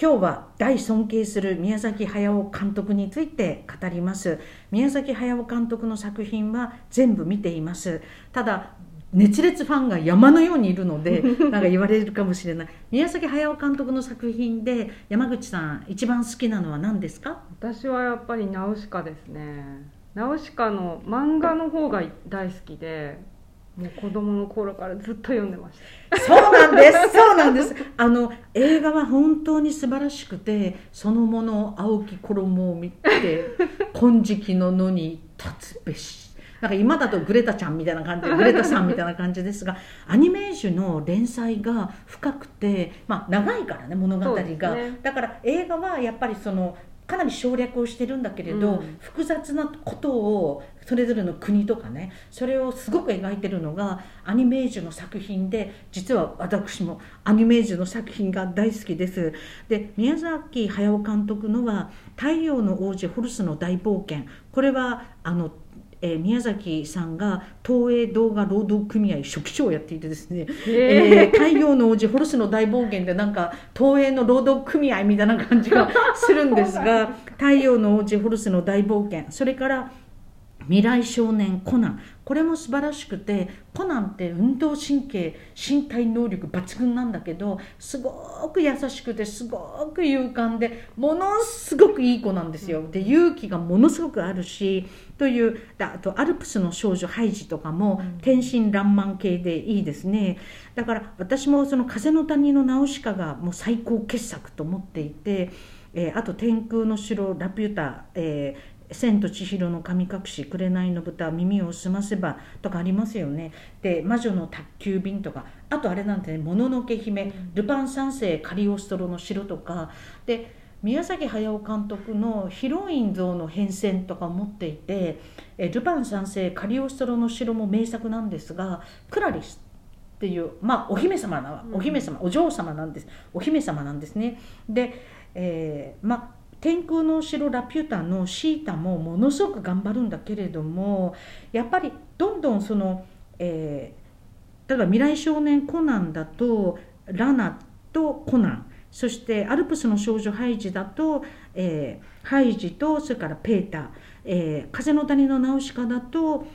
今日は大尊敬する宮崎駿監督について語ります。宮崎駿監督の作品は全部見ています。ただ熱烈ファンが山のようにいるので なんか言われるかもしれない。宮崎駿監督の作品で山口さん一番好きなのは何ですか？私はやっぱりナウシカですね。ナウシカの漫画の方が大好きでもう子供の頃からずっと読んでました。そうなんです。そうなんです。あの映画は本当に素晴らしくてそのもの青き衣を見て金色の野に立つべし。なんか今だとグレタちゃんみたいな感じグレタさんみたいな感じですがアニメージュの連載が深くて、まあ、長いからね物語が、ね、だから映画はやっぱりそのかなり省略をしてるんだけれど、うん、複雑なことをそれぞれの国とかねそれをすごく描いてるのがアニメージュの作品で実は私もアニメージュの作品が大好きです。で宮崎駿監督のは「太陽の王子ホルスの大冒険」これはあのえー、宮崎さんが東映動画労働組合書記長をやっていてですね、えー、太陽の王子ホルスの大冒険でなんか東映の労働組合みたいな感じがするんですが 太陽の王子ホルスの大冒険それから未来少年コナン。これも素晴らしくてコナンって運動神経身体能力抜群なんだけどすごく優しくてすごく勇敢でものすごくいい子なんですよ。で勇気がものすごくあるしというあとアルプスの少女ハイジとかも天真爛漫系でいいですね。だから私もその風の谷のナウシカがもう最高傑作と思っていてえー、あと「天空の城」「ラピュタ」えー千と千尋の神隠し、紅の豚、耳をすませばとかありますよね。で、魔女の宅急便とか、あとあれなんてね、もののけ姫、ルパン三世、カリオストロの城とか、で、宮崎駿監督のヒロイン像の変遷とか持っていて、えルパン三世、カリオストロの城も名作なんですが、クラリスっていう、まあ、お姫様な、お姫様、お嬢様なんです。お姫様なんですね。で、えー、まあ、天空の城ラピュタのシータもものすごく頑張るんだけれどもやっぱりどんどんその、えー、例えば未来少年コナンだとラナとコナンそしてアルプスの少女ハイジだと、えー、ハイジとそれからペーター、えー、風の谷のナウシカだと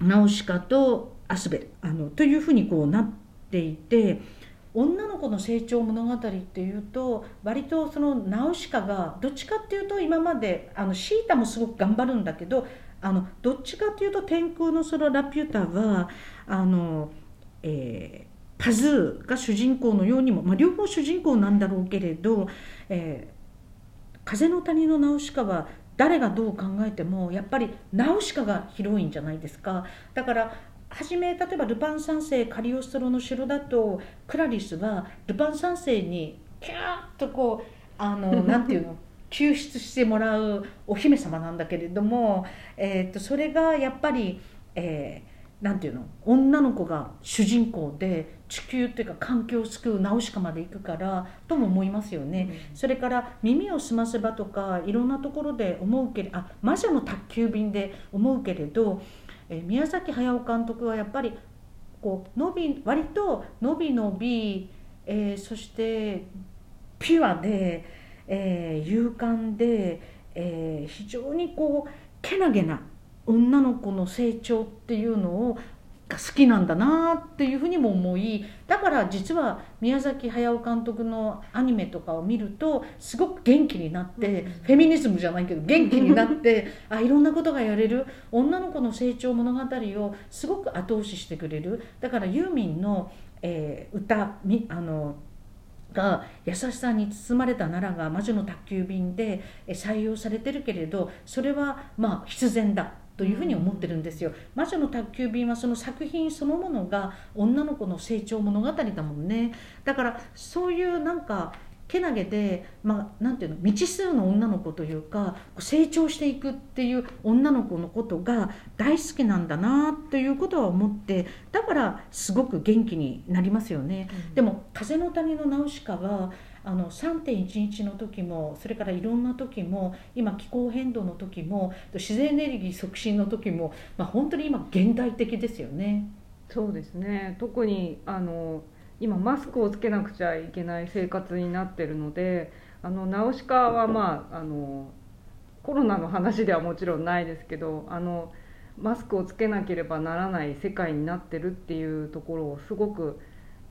ナウシカとアスベルあのというふうにこうなっていて。女の子の成長物語っていうと割とそのナウシカがどっちかっていうと今まであのシータもすごく頑張るんだけどあのどっちかっていうと天空の空ラピュタはあの、えー、パズーが主人公のようにも、まあ、両方主人公なんだろうけれど、えー、風の谷のナウシカは誰がどう考えてもやっぱりナウシカがヒロインじゃないですか。だから初め例えばルパン三世カリオストロの城だとクラリスはルパン三世にキャーッとこうあの なんていうの救出してもらうお姫様なんだけれども、えー、とそれがやっぱり、えー、なんていうの女の子が主人公で地球っていうか環境を救うナウシカまで行くからとも思いますよね、うん、それから「耳をすませば」とかいろんなところで思うけれあ魔女の宅急便で思うけれどえ宮崎駿監督はやっぱりこう伸び割と伸び伸び、えー、そしてピュアで、えー、勇敢で、えー、非常にこうけなげな女の子の成長っていうのをが好きなんだなっていうふうにも思いだから実は宮崎駿監督のアニメとかを見るとすごく元気になって、フェミニズムじゃないけど元気になって あいろんなことがやれる。女の子の成長物語をすごく後押ししてくれる。だからユーミンの、えー、歌みあのが優しさに包まれた奈良が魔女の宅急便で採用されてるけれどそれはまあ必然だというふうに思ってるんですよ。魔女の宅急便はその作品そのものが女の子の成長物語だもんね。だからそういうなんかけなげで、まあ、なんていうの未知数の女の子というか成長していくっていう女の子のことが大好きなんだなということは思ってだからすごく元気になりますよね、うん、でも「風の谷のナウシカは」あの3.11の時もそれからいろんな時も今気候変動の時も自然エネルギー促進の時も、まあ、本当に今現代的ですよね。そうですね特にあの今マスクをつけなくちゃいけない生活になってるのであのナウシカはまああのコロナの話ではもちろんないですけどあのマスクをつけなければならない世界になってるっていうところをすごく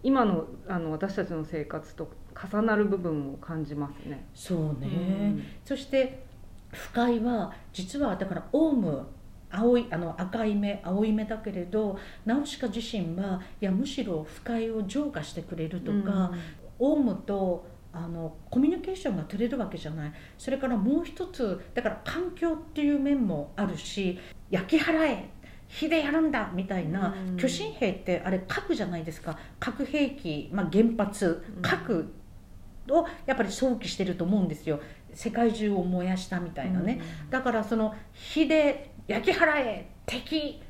今のあの私たちの生活と重なる部分を感じますね。そうね、うん。そして不快は実はだからオウム青いあの赤い目青い目だけれどナウシカ自身はいやむしろ不快を浄化してくれるとか、オウムとあのコミュニケーションが取れるわけじゃない。それからもう一つだから環境っていう面もあるし焼き払え火でやるんだみたいな、うん。巨神兵ってあれ核じゃないですか。核兵器、まあ、原発うん。核をやっぱり想起してると思うんですよ。世界中を燃やしたみたいなね、だからその火で焼き払え敵。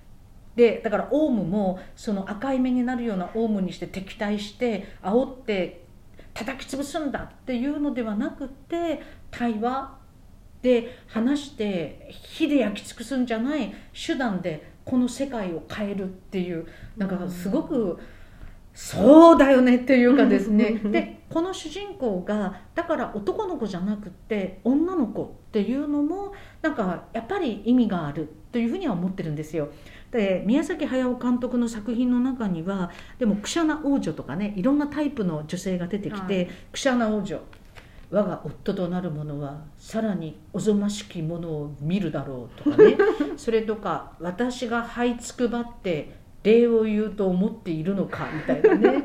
でだからオウムもその赤い目になるようなオウムにして敵対して煽って叩き潰すんだっていうのではなくて対話で話して火で焼き尽くすんじゃない手段でこの世界を変えるっていうなんかすごくそうだよねっていうかですね。でこの主人公がだから男の子じゃなくて女の子っていうのもなんかやっぱり意味があるというふうには思ってるんですよ。で宮崎駿監督の作品の中にはでもクシャナ王女とかねいろんなタイプの女性が出てきて、はい。クシャナ王女我が夫となる者はさらにおぞましきものを見るだろうとかね。それとか私が這いつくばって礼を言うと思っているのかみたいなね。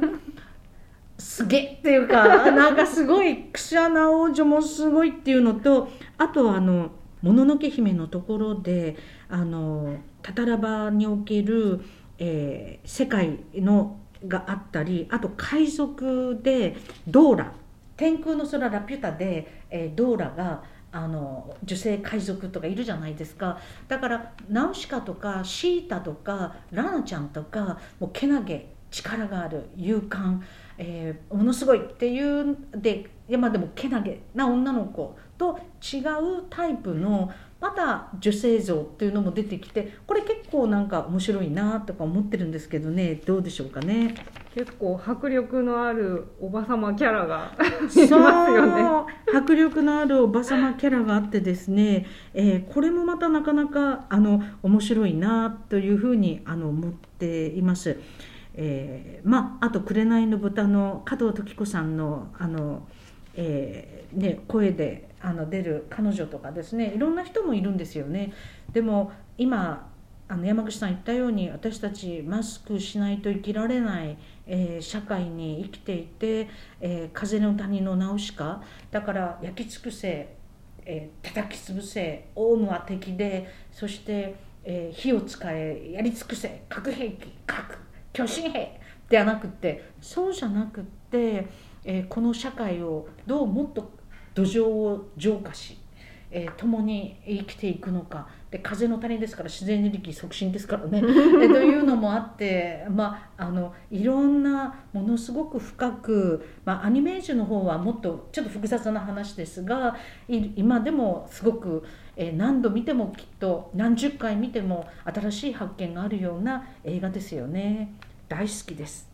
すげえっていうかなんかすごいクシャナ王女もすごいっていうのとあとはあの「もののけ姫」のところであのタタラバにおける、えー世界のがあったりあと海賊でドーラ天空の空ラピュタで、えードーラがあの女性海賊とかいるじゃないですか。だからナウシカとかシータとかラナちゃんとかもうけなげ力がある勇敢、えーものすごいっていうでいやまあでもけなげな女の子と違うタイプのまた女性像っていうのも出てきてこれ結構なんか面白いなとか思ってるんですけどねどうでしょうかね。結構迫力のあるおばさまキャラがいますよね。迫力のあるおばさまキャラがあってですね、えーこれもまたなかなかあの面白いなというふうにあの思っています。えーまああと「紅の豚」の加藤時子さんのあの、えーね、声であの出る彼女とかですねいろんな人もいるんですよね。でも今あの山口さん言ったように私たちマスクしないと生きられない、えー社会に生きていて、えー風の谷のナウシカ。だから焼き尽くせ、えー叩き潰せオウムは敵でそして、えー火を使えやり尽くせ核兵器核巨神兵ではなくってそうじゃなくって、えーこの社会をどうもっと土壌を浄化し、えー共に生きていくのか。で風の谷ですから自然エネルギー促進ですからね えというのもあって、まあ、あのいろんなものすごく深く、まあ、アニメージュの方はもっとちょっと複雑な話ですが今でもすごく、えー何度見てもきっと何十回見ても新しい発見があるような映画ですよね大好きです。